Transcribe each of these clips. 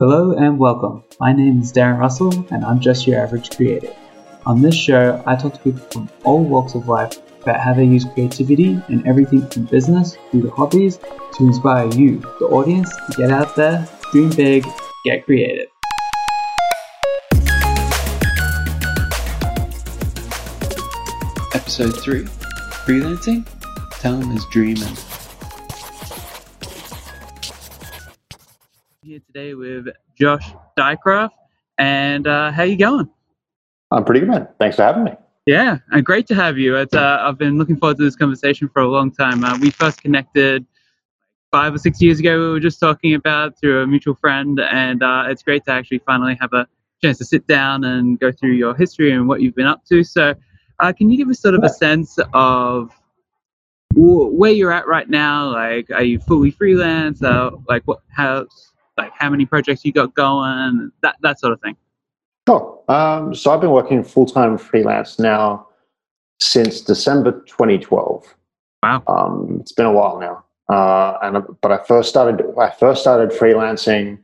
Hello and welcome. My name is Darren Russell and I'm just your average creative. On this show, I talk to people from all walks of life about how they use creativity in everything from business through to hobbies to inspire you, the audience, to get out there, dream big, get creative. Episode 3 Freelancing? Tell him his dreaming. Here today with Josh Dycraft, and uh, how you going? I'm pretty good, man. Thanks for having me. Yeah, and great to have you. It's, uh, I've been looking forward to this conversation for a long time. Uh, we first connected five or six years ago. We were just talking about through a mutual friend, and uh, it's great to actually finally have a chance to sit down and go through your history and what you've been up to. So, uh, can you give us sort of a sense of where you're at right now? Like, are you fully freelance? Uh, like, what? How? Like, how many projects you got going? That that sort of thing. Sure. Um, so I've been working full time freelance now since December 2012. Wow. Um, it's been a while now. Uh, and but I first started I first started freelancing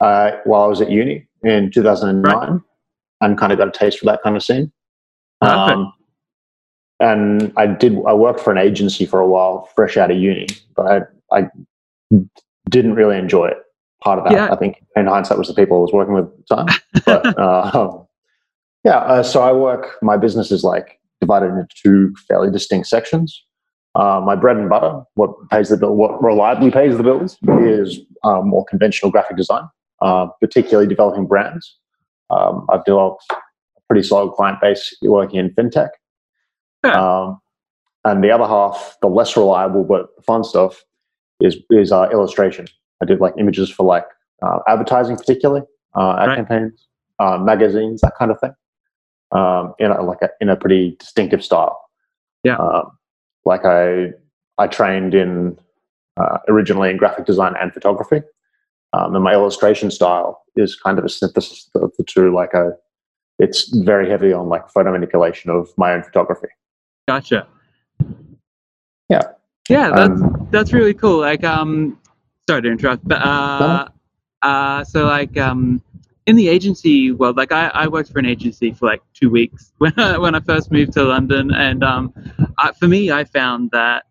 uh, while I was at uni in 2009, Right. and kind of got a taste for that kind of scene. Um, and I did I worked for an agency for a while, fresh out of uni, but I I didn't really enjoy it. Part of that, Yeah. I think, in hindsight, was the people I was working with at the time. But uh, yeah, uh, so I work. My business is like divided into two fairly distinct sections. Uh, my bread and butter, what pays the bill, what reliably pays the bills, is um, more conventional graphic design, uh, particularly developing brands. Um, I've developed a pretty solid client base working in fintech. Yeah. Um, and the other half, the less reliable but fun stuff, is is uh, illustration. I did like images for like uh, advertising, particularly uh, ad Right. campaigns, uh, magazines, that kind of thing, um, in a, like a, in a pretty distinctive style. Yeah. Um, like I I trained in uh, originally in graphic design and photography, um, and my illustration style is kind of a synthesis of the two. Like a, it's very heavy on like photo manipulation of my own photography. Gotcha. Yeah. Yeah, that's Um, that's really cool. Like, um, sorry to interrupt, but uh, uh, so like, um, in the agency world, like I, I worked for an agency for like two weeks when I, when I first moved to London, and um, I, for me, I found that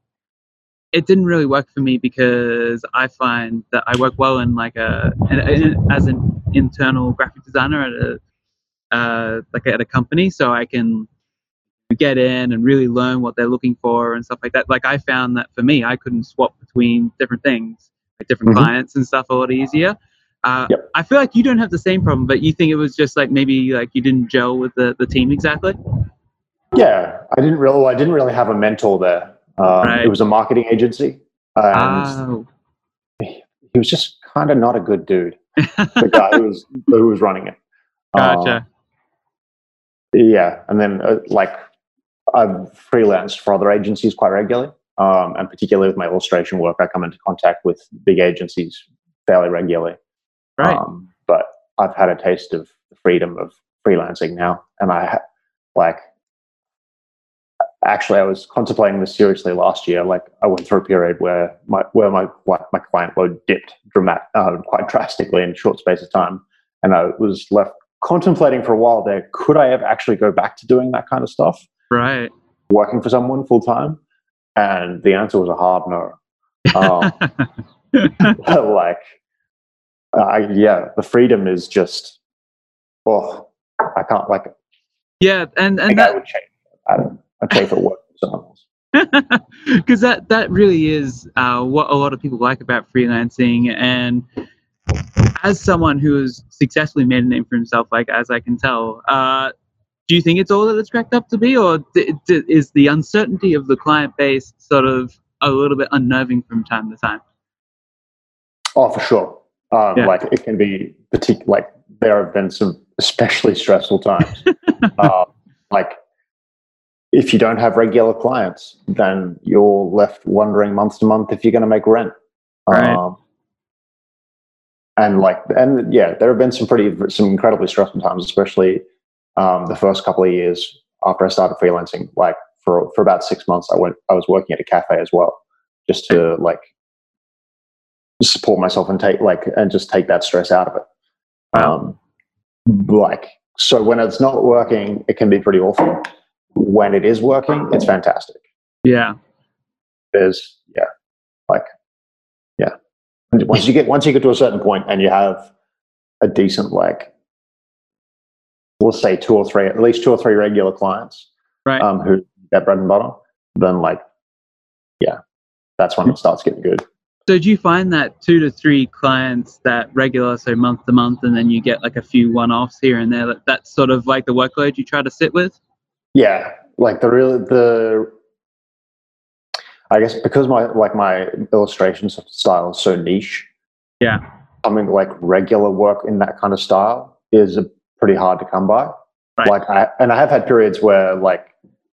it didn't really work for me because I find that I work well in like a in, in, as an internal graphic designer at a uh, like at a company, so I can get in and really learn what they're looking for and stuff like that. Like I found that for me, I couldn't swap between different things, like different Mhm. clients and stuff a lot easier. Uh, Yep. I feel like you don't have the same problem, but you think it was just like maybe like you didn't gel with the, the team exactly. Yeah, I didn't really. I didn't really have a mentor there. Um, Right. It was a marketing agency, and Oh, he was just kind of not a good dude. The guy who was who was running it. Gotcha. yeah, and then uh, like I've freelanced for other agencies quite regularly, um, and particularly with my illustration work, I come into contact with big agencies fairly regularly. right. Um, but I've had a taste of the freedom of freelancing now, and I like. Actually, I was contemplating this seriously last year. Like, I went through a period where my where my my client load dipped dramatic, uh, quite drastically in a short space of time, and I was left contemplating for a while. There, could I ever actually go back to doing that kind of stuff, right. working for someone full time? And the answer was a hard no. Um, like, uh, yeah, the freedom is just, oh, I can't like. It. Yeah, and and think I that would change. I don't. I'd pay for work for someone else. because that that really is uh, what a lot of people like about freelancing and as someone who has successfully made a name for himself like as i can tell uh, do you think it's all that it's cracked up to be or d- d- is the uncertainty of the client base sort of a little bit unnerving from time to time Oh, for sure. Um, Yeah. Like it can be particular. Like there have been some especially stressful times. uh, like if you don't have regular clients, then you're left wondering month to month if you're going to make rent. Right. Um, and like, and yeah, there have been some pretty, some incredibly stressful times, especially um, the first couple of years after I started freelancing. Like for for about six months, I went, I was working at a cafe as well, just to like support myself and take like and just take that stress out of it. Um, like so, when it's not working, it can be pretty awful. When it is working, it's fantastic. Yeah. There's yeah, like yeah. Once you get once you get to a certain point and you have a decent like, we'll say two or three, at least two or three regular clients, Right. um, who get bread and butter, then like, yeah, that's when it starts getting good. So do you find that two to three clients that regular, so month to month, and then you get like a few one-offs here and there? That that's sort of like the workload you try to sit with. Yeah, like the real the. I guess because my like my illustration style is so niche. Yeah. Something like regular work in that kind of style is pretty hard to come by. Right. Like I and I have had periods where like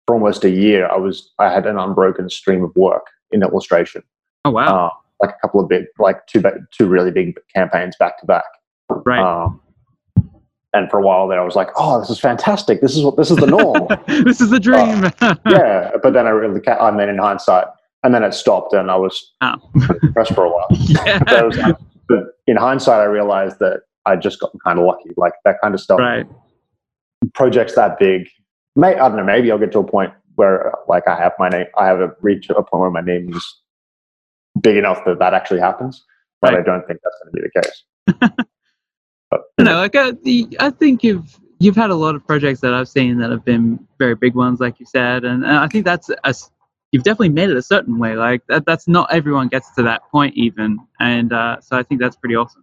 for almost a year I was I had an unbroken stream of work in illustration. Oh wow. Uh, like a couple of big like two ba- two really big campaigns back to back. right. Um, and for a while there, I was like, "Oh, this is fantastic! This is what this is the norm." this is the dream. yeah, but then I really, ca- I mean, in hindsight, and then it stopped, and I was Oh. depressed for a while. yeah. Was- but in hindsight, I realized that I just got kind of lucky, like that kind of stuff. Right. Projects that big, may I don't know. Maybe I'll get to a point where, like, I have my name, I have a reach a point where my name is big enough that that actually happens. But I don't think that's going to be the case. but You know, like uh, the, I think you've you've had a lot of projects that I've seen that have been very big ones, like you said, and, and I think that's a, you've definitely made it a certain way. Like that, that's not everyone gets to that point even, and uh, so I think that's pretty awesome.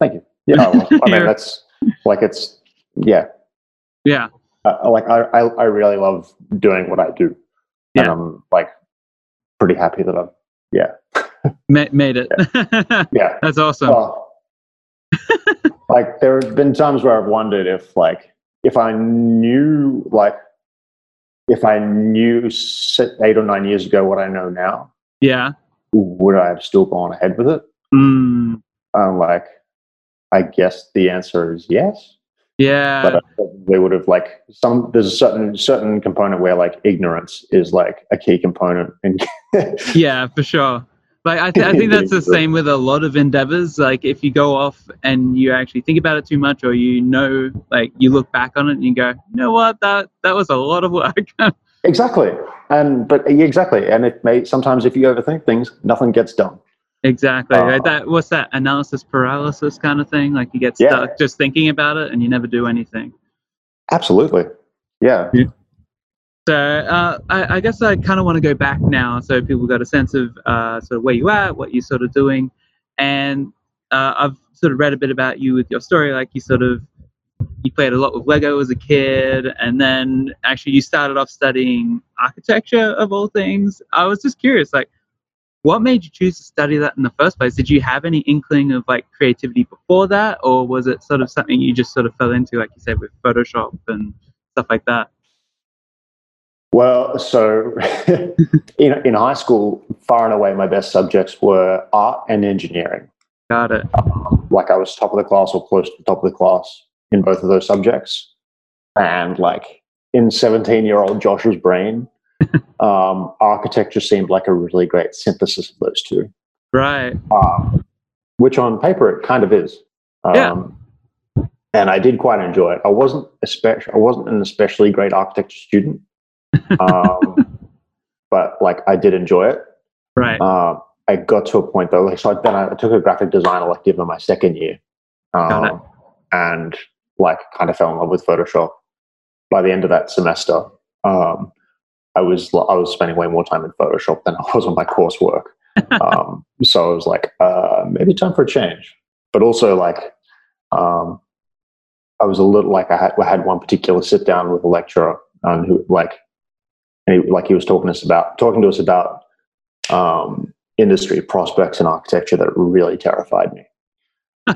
Thank you. Yeah, well, I mean that's like it's yeah. Yeah. Uh, like I, I I really love doing what I do, and Yeah. I'm like pretty happy that I'm yeah Ma- made it. yeah. that's awesome. Well, like there have been times where I've wondered if like if I knew like if I knew eight or nine years ago what I know now, yeah. would I have still gone ahead with it? Mm, I'm like, I guess the answer is yes. yeah. but uh, I probably would have like some there's a certain certain component where like ignorance is like a key component and Yeah, for sure. Like I, th- I think that's the same with a lot of endeavors. Like if you go off and you actually think about it too much, or you know, like you look back on it and you go, you know what, that that was a lot of work. exactly and but yeah, exactly and it may sometimes if you overthink things nothing gets done exactly. Uh, like that what's that analysis paralysis kind of thing? Like you get Yeah. stuck just thinking about it and you never do anything. absolutely yeah So uh, I, I guess I kind of want to go back now, so people got a sense of uh, sort of where you at, what you're sort of doing, and uh, I've sort of read a bit about you with your story. Like you sort of you played a lot with Lego as a kid, and then actually you started off studying architecture of all things. I was just curious, like, what made you choose to study that in the first place? Did you have any inkling of like creativity before that, or was it sort of something you just sort of fell into, like you said, with Photoshop and stuff like that? well so in, in high school far and away my best subjects were art and engineering Got it. Um, like I was top of the class or close to the top of the class in both of those subjects. And like in 17 year old Josh's brain, um, architecture seemed like a really great synthesis of those two, Right. um, which on paper it kind of is. Yeah. Um, and I did quite enjoy it. I wasn't especially, I wasn't an especially great architecture student, um, but like I did enjoy it. Right. Um, I got to a point though, like so then I took a graphic design elective in my second year, um, and like kind of fell in love with Photoshop. By the end of that semester, um, I was I was spending way more time in Photoshop than I was on my coursework. um, so I was like, uh, maybe time for a change. But also like, um, I was a little like I had I had one particular sit down with a lecturer um, who like, and he, like he was talking to us about talking to us about um, industry prospects in architecture that really terrified me.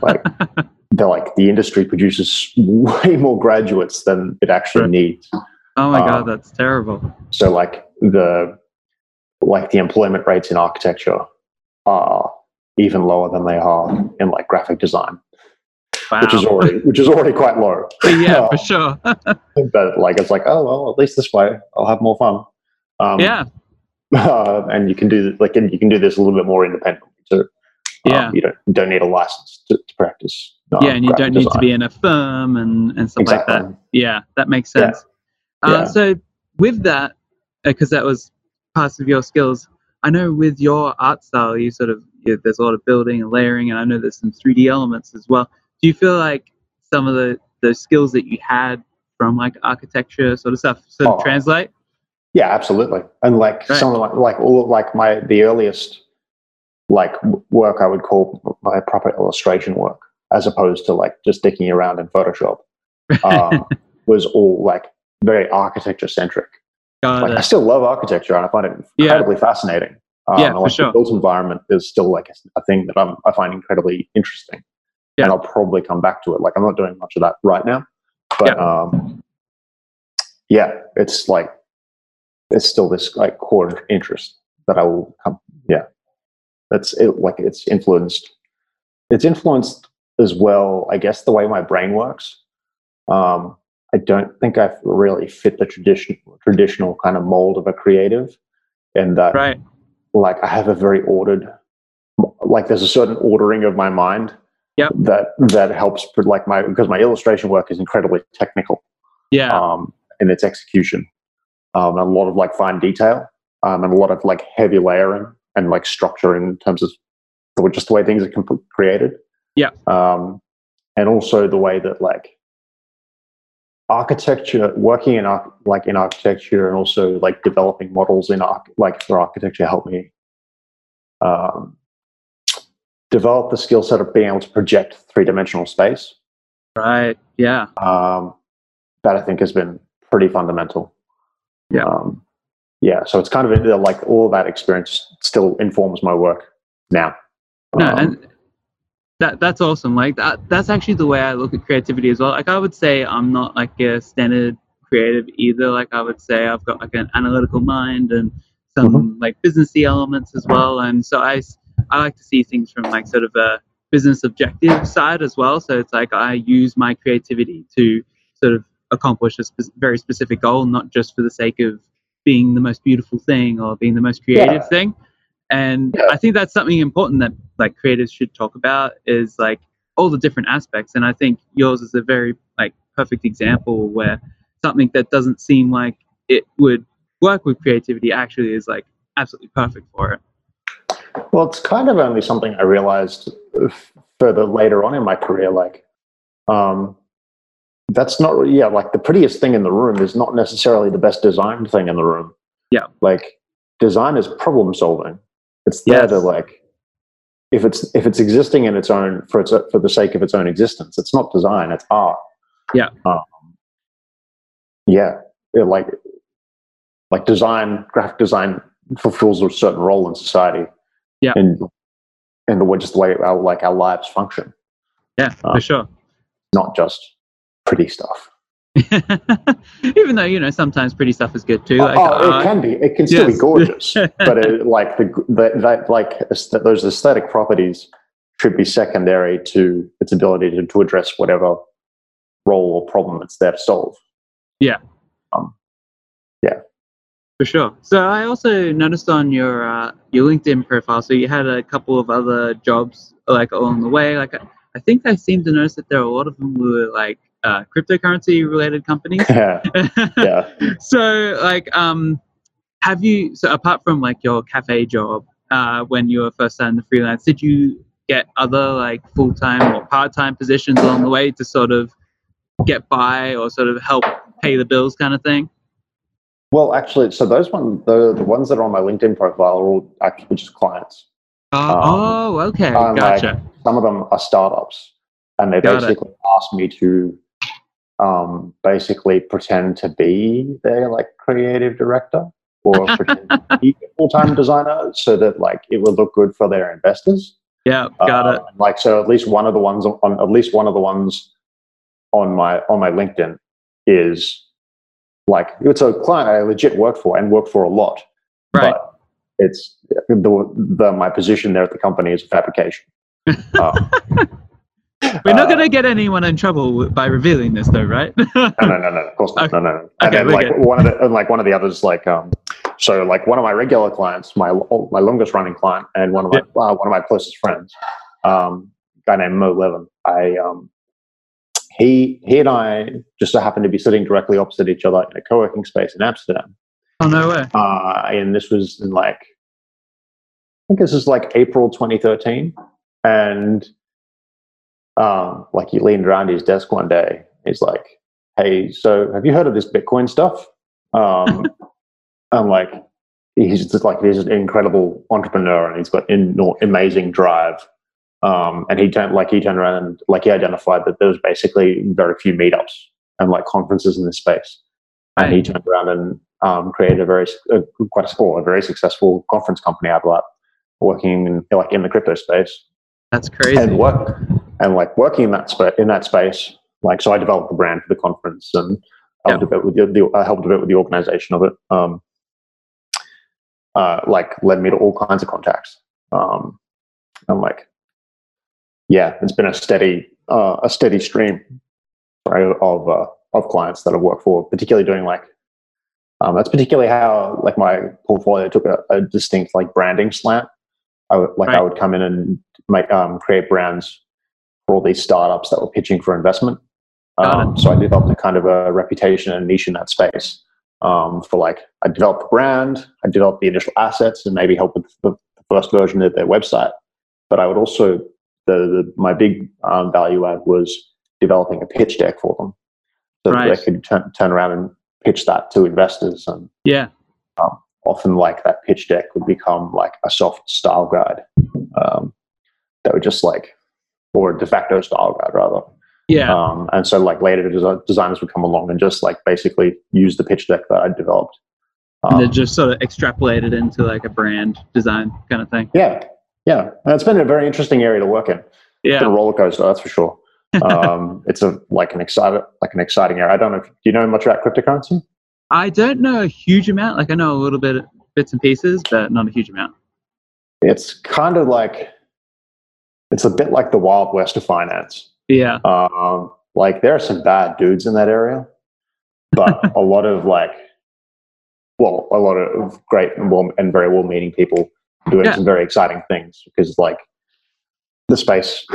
Like they're like the industry produces way more graduates than it actually Right. needs. Oh my god, Um, that's terrible. So like the like the employment rates in architecture are even lower than they are in like graphic design, Wow. which is already which is already quite low. yeah, Uh, for sure. but like it's like oh well, at least this way I'll have more fun. Um, yeah, uh, and you can do like and you can do this a little bit more independently too. Um, Yeah. you don't you don't need a license to, to practice uh, yeah, and you don't need to be in a firm and, and stuff exactly. like that. Yeah, that makes Yeah. Uh, so with that, because that was part of your skills, I know with your art style, you sort of you, there's a lot of building and layering, and I know there's some 3D elements as well. Do you feel like some of the the skills that you had from like architecture sort of stuff sort of Oh. translate? Yeah, absolutely. And like Right. some of like like all like my the earliest like work I would call my proper illustration work, as opposed to like just dicking around in Photoshop, um, was all like very architecture centric. Like I still love architecture and I find it Yeah. incredibly fascinating. Um, Yeah, and, for sure. The built environment is still like a, a thing that I'm, I find incredibly interesting. Yeah. And I'll probably come back to it. Like I'm not doing much of that right now, but um, yeah, it's like it's still this like core interest that I will come. Yeah, that's it. Like it's influenced. It's influenced as well. I guess the way my brain works. Um, I don't think I really fit the tradition traditional kind of mold of a creative, and that Right. like I have a very ordered, like there's a certain ordering of my mind. Yep. That that helps for like my because my illustration work is incredibly technical Yeah. um, in its execution. Um, and a lot of like fine detail um, and a lot of like heavy layering and like structure in terms of the, just the way things are comp- created. Yeah. Um, and also the way that like architecture, working in arch- like in architecture and also like developing models in arch- like for architecture helped me um, develop the skill set of being able to project three dimensional space right. Yeah. um, that I think has been pretty fundamental. Yeah. Um, yeah. So it's kind of like all of that experience still informs my work now. No, Um, and that that's awesome. Like that that's actually the way I look at creativity as well. Like I would say I'm not like a standard creative either. Like I would say I've got like an analytical mind and some Mm-hmm. like businessy elements as well. And so I I like to see things from like sort of a business objective side as well. So it's like I use my creativity to sort of accomplish a spe- very specific goal, not just for the sake of being the most beautiful thing or being the most creative Yeah. thing. And Yeah. I think that's something important that like creators should talk about is like all the different aspects. And I think yours is a very like perfect example where something that doesn't seem like it would work with creativity actually is like absolutely perfect for it. well, it's kind of only something I realized further later on in my career. Like, um, that's not, yeah, like the prettiest thing in the room is not necessarily the best designed thing in the room. Yeah. Like, design is problem solving. It's there to like, if it's if it's existing in its own for its for the sake of its own existence, it's not design, it's art. Yeah. Um, yeah. It, like like design, graphic design fulfills a certain role in society. Yeah. And and the way just the way our like our lives function, Yeah, Uh, for sure. not just pretty stuff. Even though, you know, sometimes pretty stuff is good too. Like, oh, uh, it can be. It can still yes. be gorgeous, but it, like the, the that like those aesthetic properties should be secondary to its ability to, to address whatever role or problem it's there to solve. Yeah. Um, yeah. For sure. So I also noticed on your uh, your LinkedIn profile, so you had a couple of other jobs like along the way. Like I, I think I seem to notice that there are a lot of them were like uh, cryptocurrency related companies. yeah, yeah. so like um have you so apart from like your cafe job uh when you were first starting the freelance did you get other like full-time or part-time positions along the way to sort of get by or sort of help pay the bills kind of thing Well, actually, so those one the the ones that are on my LinkedIn profile are all actually just clients. oh, Um, oh okay I'm like- gotcha Some of them are startups, and they Got it. basically asked me to um, basically pretend to be their like creative director or pretend to be a full-time designer, so that like it would look good for their investors. yeah got Uh, it Like so, at least one of the ones on at least one of the ones on my on my LinkedIn is like it's a client I legit work for and work for a lot. right But it's the, the my position there at the company is fabrication. Um, we're not uh, going to get anyone in trouble by revealing this though right no, no, no, no, of course not. Okay. No, no, no. And Okay, then like good. one of the and, like one of the others, like um, so like one of my regular clients, my my longest running client, and one of my uh, one of my closest friends, um, guy named Mo Levin. I um, he he and I just so happened to be sitting directly opposite each other in a co-working space in Amsterdam. Oh no way! Uh, and this was in like I think this is like April 2013, and um, like he leaned around his desk one day. He's like, "Hey, so have you heard of this Bitcoin stuff?" Um, I'm like, he's just like he's an incredible entrepreneur, and he's got in, amazing drive. Um, and he turned like he turned around and like he identified that there was basically very few meetups and like conferences in this space. And he turned around and um, created a very uh, quite a small, a very successful conference company out of that, working in, like in the crypto space. That's crazy. And work and like working in that space in that space. Like so, I developed the brand for the conference and helped yep. a bit with the, the I helped a bit with the organization of it. Um, uh, like led me to all kinds of contacts. Um, and like, yeah, it's been a steady uh, a steady stream right, of uh, of clients that I've worked for, particularly doing like um, that's particularly how like my portfolio took a, a distinct like branding slant. I would, like right. I would come in and make um, create brands for all these startups that were pitching for investment. Um, so I developed a kind of a reputation and a niche in that space. Um, for like, I developed the brand, I developed the initial assets, and maybe help with the, first version of their website. But I would also the, the my big um, value add was developing a pitch deck for them, so right. they could turn turn around and pitch that to investors. And yeah, um, often like that pitch deck would become like a soft style guide um, that would just like, or de facto style guide rather. Yeah. Um, and so like later designers would come along and just like basically use the pitch deck that I developed. Um, and just sort of extrapolated into like a brand design kind of thing. Yeah. Yeah. And it's been a very interesting area to work in. Yeah. It's been a roller coaster, that's for sure. um, it's a like an exciting like an exciting area. I don't know. If, do you know much about cryptocurrency? I don't know a huge amount. Like I know a little bit bits and pieces, but not a huge amount. It's kind of like it's a bit like the wild west of finance. Yeah. Um, like there are some bad dudes in that area, but a lot of like, well, a lot of great and, well, and very well-meaning people doing yeah. some very exciting things because like the space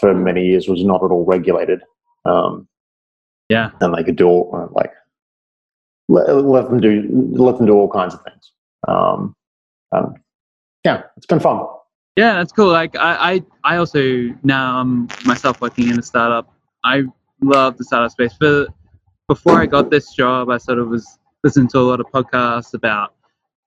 for many years was not at all regulated. Um, yeah, and they could do all, uh, like let, let, them do let them do all kinds of things. Um, um, yeah, it's been fun. Yeah, that's cool. Like I, I, I also now I'm myself working in a startup. I love the startup space. For before I got this job, I sort of was listening to a lot of podcasts about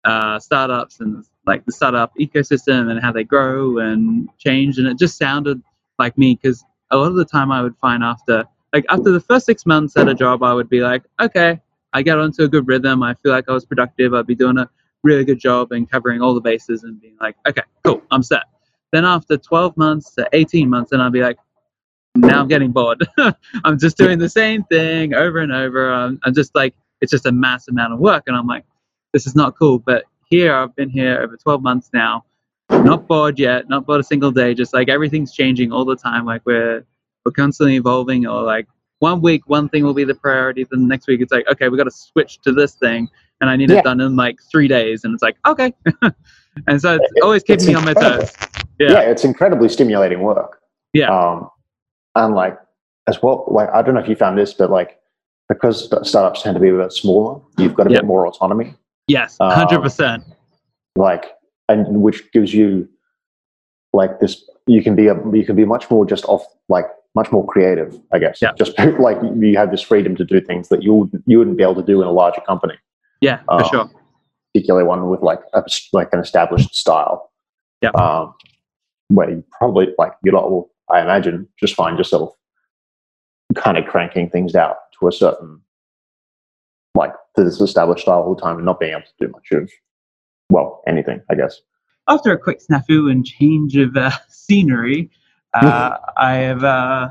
uh, startups and like the startup ecosystem and how they grow and change. And it just sounded like me because a lot of the time I would find after like after the first six months at a job, I would be like, okay, I get onto a good rhythm. I feel like I was productive. I'd be doing a really good job in covering all the bases and being like, okay, cool, I'm set. Then after 12 months to 18 months, then I'll be like, now I'm getting bored. I'm just doing the same thing over and over. I'm, I'm just like, it's just a mass amount of work. And I'm like, this is not cool. But here, I've been here over 12 months now, not bored yet, not bored a single day. Just like everything's changing all the time. Like we're, we're constantly evolving or like one week, one thing will be the priority. Then the next week, it's like, okay, we've got to switch to this thing and I need yeah. it done in like three days. And it's like, okay. and so it's always keeping it's me on my toes. Yeah. yeah, it's incredibly stimulating work. Yeah. Um, and like, as well, like, I don't know if you found this, but like, because startups tend to be a bit smaller, you've got a yep. bit more autonomy. Yes, 100%. Um, like, and which gives you like this, you can be a, you can be much more just off, like, much more creative, I guess. Yeah. Just like you have this freedom to do things that you you wouldn't be able to do in a larger company. Yeah, for um, sure. Particularly one with like a, like an established style. Yeah. Um, where you probably like you lot will, I imagine, just find yourself kind of cranking things out to a certain like to this established style all the time and not being able to do much of well anything, I guess. After a quick snafu and change of uh, scenery, uh, I have uh,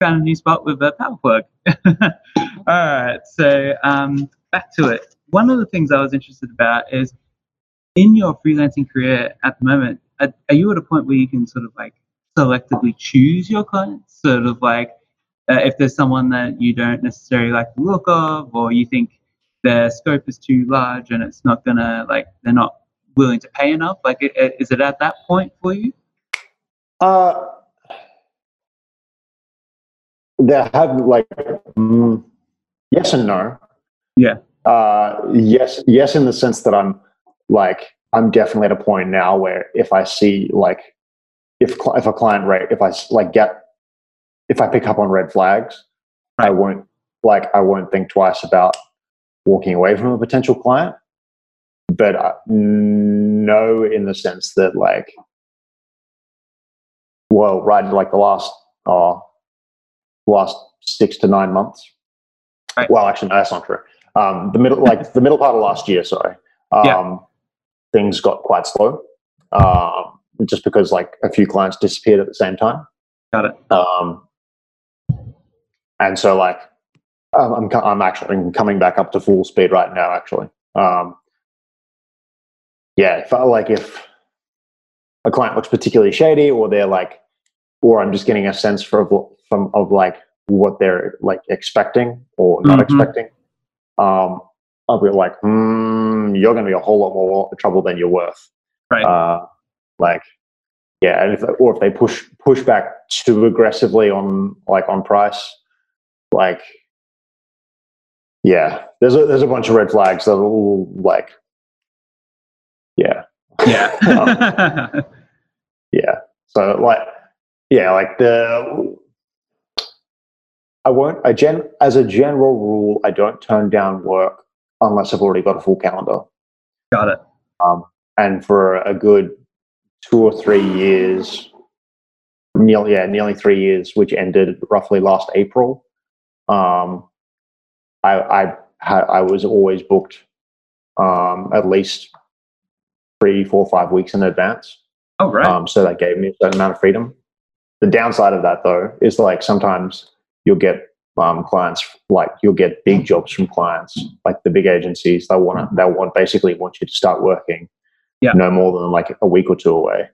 found a new spot with a power plug. all right, so um, back to it. One of the things I was interested about is in your freelancing career at the moment, are, are you at a point where you can sort of like selectively choose your clients? Sort of like uh, if there's someone that you don't necessarily like the look of, or you think their scope is too large and it's not gonna like they're not willing to pay enough. Like, it, it, is it at that point for you? Uh, there have like mm, yes and no. Yeah. Uh, yes, yes, in the sense that I'm like I'm definitely at a point now where if I see like if if a client rate if I like get if I pick up on red flags, I won't like I won't think twice about walking away from a potential client. But uh, no, in the sense that like, well, right, like the last uh, last six to nine months. Right. Well, actually, no, that's not true. Um, the middle, like the middle part of last year, sorry. Um, Yeah. Things got quite slow, um, just because like a few clients disappeared at the same time. Got it. Um, and so like um, I'm I'm actually I'm coming back up to full speed right now. Actually, um, yeah. If I, like if a client looks particularly shady, or they're like, or I'm just getting a sense for from of like what they're like expecting or not Mhm. expecting. Um, I'll be like, mm, you're going to be a whole lot more trouble than you're worth. Right. Uh, like, yeah, and if or if they push push back too aggressively on like on price, like, yeah, there's a there's a bunch of red flags that will like, yeah, yeah. yeah. So like, yeah, like the I won't. I gen as a general rule, I don't turn down work unless I've already got a full calendar. Got it. Um, and for a good two or three years, nearly yeah, nearly three years, which ended roughly last April. Um, I I had I was always booked um, at least three, four, five weeks in advance. Oh, right. Um, so that gave me a certain amount of freedom. The downside of that, though, is like sometimes you'll get um, clients like you'll get big jobs from clients like the big agencies. They want to they want basically want you to start working, Yeah. no more than like a week or two away.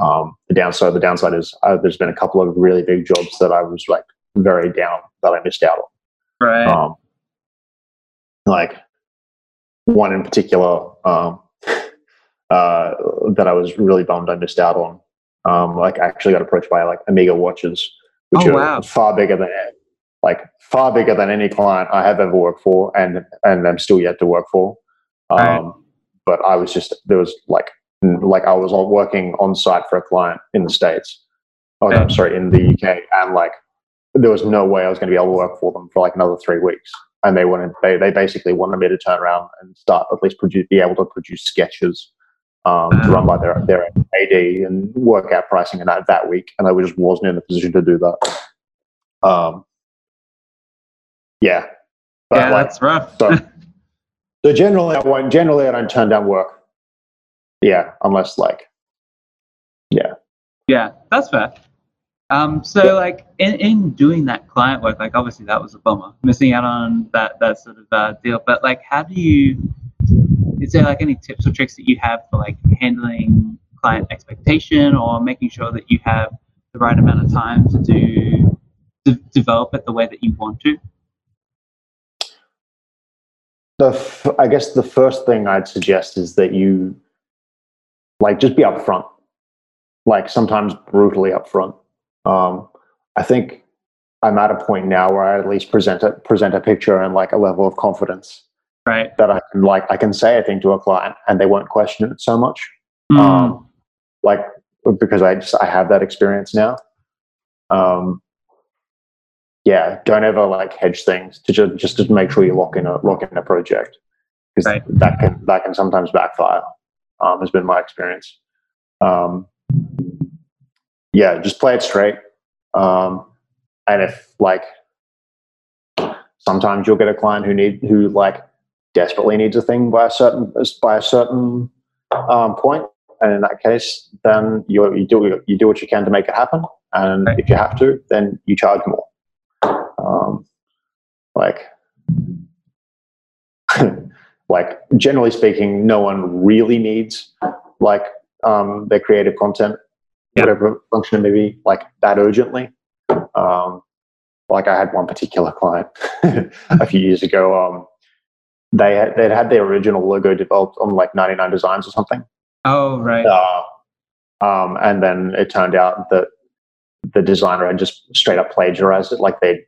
Um, the downside the downside is uh, there's been a couple of really big jobs that I was like very down that I missed out on. right. Um, like one in particular um, uh, that I was really bummed I missed out on. Um, like I actually got approached by like Omega watches, which Oh, are wow. far bigger than like far bigger than any client I have ever worked for, and and I'm still yet to work for. Um, Right. But I was just there was like like I was working on site for a client in the states. Oh, no, I'm sorry, in the UK, and like there was no way I was going to be able to work for them for like another three weeks. And they wanted they they basically wanted me to turn around and start at least produce be able to produce sketches um, to run by their their AD and work out pricing and that that week. And I just wasn't in a position to do that. Um, yeah, but yeah, like, that's rough. so, so generally, I won't. Generally, I don't turn down work. Yeah, unless like, yeah, Yeah, that's fair. Um, so like in, in doing that client work, like obviously that was a bummer, missing out on that that sort of uh, deal. But like, how do you? Is there like any tips or tricks that you have for like handling client expectation or making sure that you have the right amount of time to do to develop it the way that you want to? the f- I guess the first thing I'd suggest is that you like just be upfront, like sometimes brutally upfront. Um, I think I'm at a point now where I at least present a present a picture and like a level of confidence Right. that I can like I can say a thing to a client and they won't question it so much. Mm, um, like because I just I have that experience now. Um, yeah, don't ever like hedge things to just just to make sure you lock in a lock in a project because Right. that can that can sometimes backfire. Um, has been my experience. Um, yeah, just play it straight. Um, and if like sometimes you'll get a client who need who like desperately needs a thing by a certain by a certain um, point, and in that case, then you you do you do what you can to make it happen. And Right. if you have to, then you charge more. Um, like, like generally speaking, no one really needs like um, their creative content, Yeah. whatever function it may be, like that urgently. Um, like I had one particular client a few years ago. Um, they had, they'd had their original logo developed on like 99 Designs or something. oh, right. Uh, um, and then it turned out that the designer had just straight up plagiarized it, like they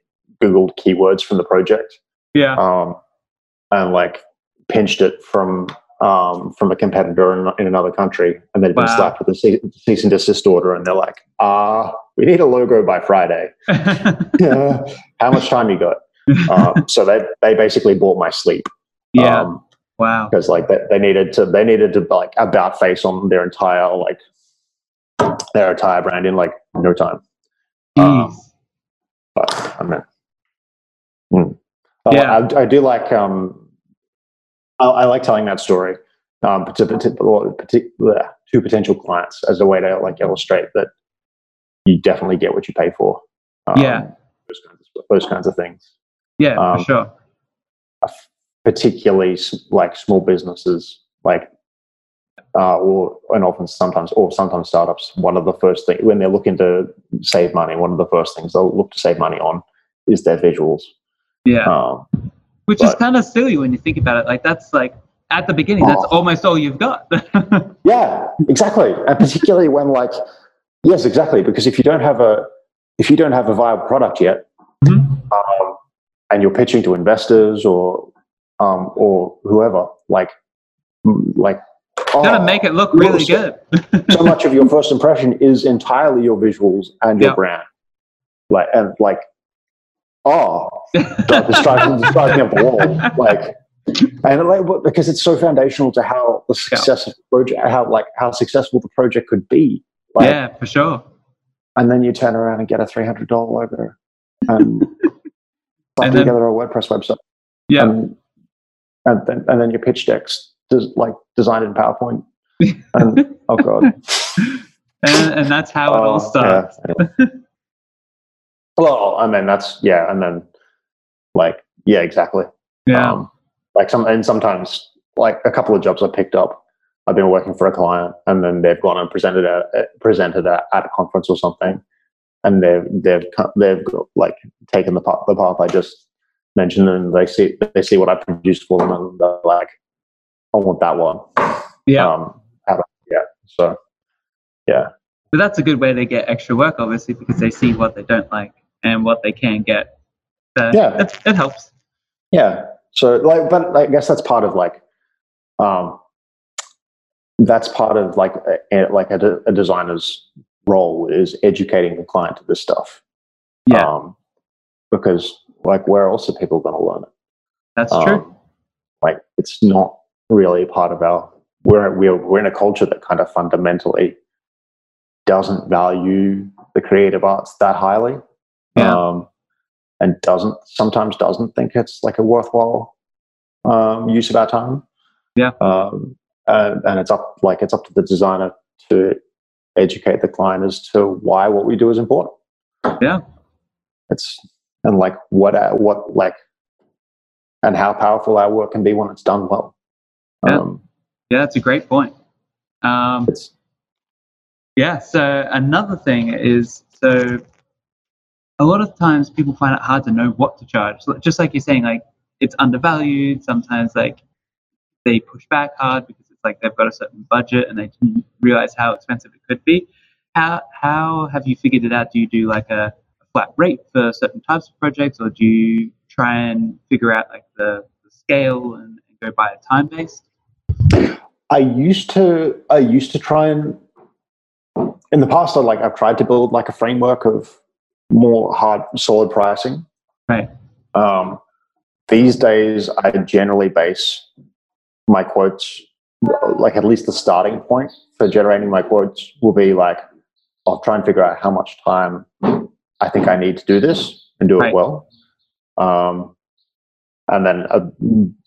googled keywords from the project, Yeah. um, and like pinched it from um, from a competitor in, in another country, and they'd been Wow. slapped with a cease cease and desist order, and they're like, "Ah, we need a logo by Friday. How much time you got?" um, so they they basically bought my sleep. Yeah. Um, wow. because like they, they needed to they needed to like about face on their entire like their entire brand in like no time. Jeez. um, But I mean, mm. Oh, Yeah. I, I do like um, I, I like telling that story um, to, to, to, to potential clients as a way to like illustrate that you definitely get what you pay for. Um, Yeah. those kinds of those kinds of things. yeah, um, for sure. Particularly like small businesses, like uh, or and often sometimes or sometimes startups. One of the first things when they're looking to save money, one of the first things they'll look to save money on is their visuals. Yeah. Um, Which is kind of silly when you think about it. Like that's like at the beginning, that's Oh. almost all you've got. yeah, exactly, and particularly when like yes, exactly, because if you don't have a if you don't have a viable product yet, Mhm. um, and you're pitching to investors or um, or whoever, like like Gotta oh, make it look really good. so much of your first impression is entirely your visuals and your Yeah. brand. Like and like, oh, the striking, the striking of the wall, like, and like because it's so foundational to how the success of the project, how like how successful the project could be. Like, yeah, for sure. and then you turn around and get a three hundred dollar logo and then- together a WordPress website. Yeah. and, and then and then your pitch decks just like designed in PowerPoint. And oh god. And, and that's how it all Oh, starts. yeah, well, I mean, that's yeah, and then like yeah, exactly. Yeah. Um, like some and sometimes like a couple of jobs I picked up. I've been working for a client, and then they've gone and presented at presented at, at a conference or something, and they've they've they've like taken the path the path I just mentioned, and they see they see what I produced for them, and they're like, I want that one. yeah. Um, yeah. So yeah. but that's a good way to get extra work, obviously, because they see what they don't like and what they can get. So Yeah. It, it helps. Yeah. So like, but I guess that's part of like, um, that's part of like a, like a, a designer's role is educating the client to this stuff. Yeah. Um, because like, where else are people going to learn it? That's Um, true. Like, it's not really part of our. We're we're we're in a culture that kind of fundamentally doesn't value the creative arts that highly. Yeah. Um, and doesn't sometimes doesn't think it's like a worthwhile um, use of our time. Yeah. Um, and, and it's up like it's up to the designer to educate the client as to why what we do is important. Yeah. It's and like what uh, what like and how powerful our work can be when it's done well. Yeah. Um, Yeah, that's a great point. Um, Yeah. So another thing is so a lot of times people find it hard to know what to charge. So Just like you're saying, like it's undervalued. Sometimes like they push back hard because it's like they've got a certain budget and they didn't realize how expensive it could be. How how have you figured it out? Do you do like a flat rate for certain types of projects, or do you try and figure out like the, the scale and, and go by a time based? I used to I used to try and in the past I like I've tried to build like a framework of more hard solid pricing. Right. Um, these days I generally base my quotes like at least the starting point for generating my quotes will be like I'll try and figure out how much time I think I need to do this and do Right. it well. Um, and then uh,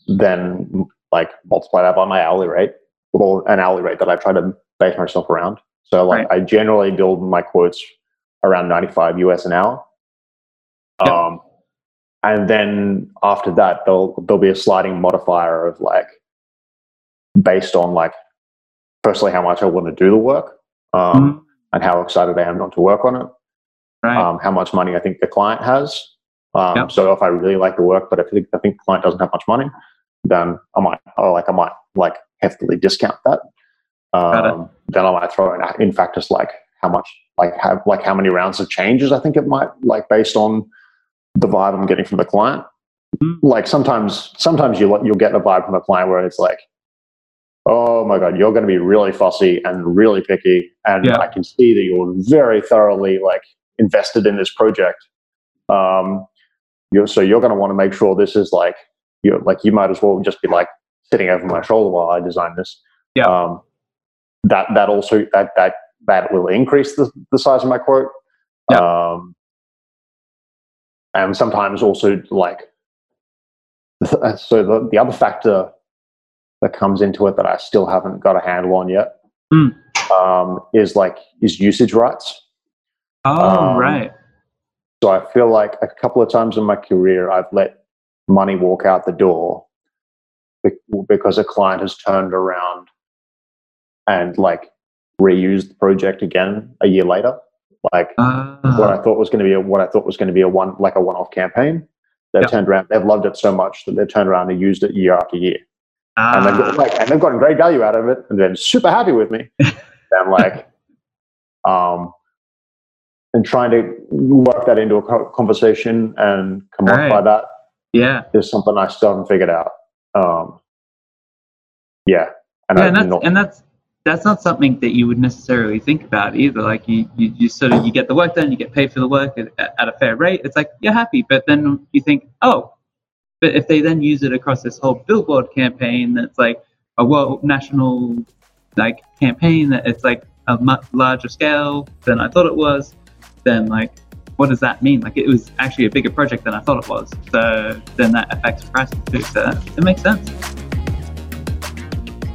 then like multiply that by my hourly rate or an hourly rate that I try to base myself around. So like I generally build my quotes around 95 US an hour. Yep. Um, and then after that, there'll there'll be a sliding modifier of like based on like firstly how much I want to do the work um, Mhm. and how excited I am not to work on it Right. um, how much money I think the client has. Um, Yep. So if I really like the work, but if I think, I think the client doesn't have much money, then I might, or like I might like heftily discount that. Um, then I might throw in, in factors like how much like have like how many rounds of changes I think it might like based on the vibe I'm getting from the client. Mm-hmm. Like sometimes sometimes you you'll get a vibe from a client where it's like, oh my god, you're going to be really fussy and really picky, and yeah. I can see that you're very thoroughly like invested in this project. Um, you're, so you're going to want to make sure this is like you like you might as well just be like sitting over my shoulder while I design this. Yeah. Um, that that also that that that will increase the, the size of my quote. Yeah. Um, and sometimes also like so the, the other factor that comes into it that I still haven't got a handle on yet mm. um, is like is usage rights. Oh um, right. So I feel like a couple of times in my career I've let money walk out the door because a client has turned around and like reused the project again a year later. Like uh, what I thought was going to be a, what I thought was going to be a one like a one-off campaign. They've yep. turned around. They've loved it so much that they've turned around and used it year after year, uh, and they've got, like and they've gotten great value out of it, and they're super happy with me. and like, um, and trying to work that into a conversation and commodify right. By that. Yeah, is something I still haven't figured out. Um, yeah, and, yeah, and that's, not, and that's that's not something that you would necessarily think about either. Like you, you, you sort of you get the work done, you get paid for the work at, at, a fair rate. It's like you're happy, but then you think, oh, but if they then use it across this whole billboard campaign, that's like a world national like campaign that it's like a much larger scale than I thought it was, then like what does that mean? Like it was actually a bigger project than I thought it was. So then that affects pricing too. So it makes sense.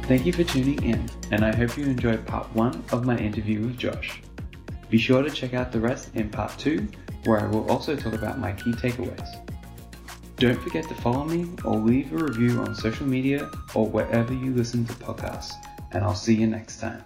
Thank you for tuning in, and I hope you enjoyed part 1 of my interview with Josh. Be sure to check out the rest in part 2, where I will also talk about my key takeaways. Don't forget to follow me or leave a review on social media or wherever you listen to podcasts, and I'll see you next time.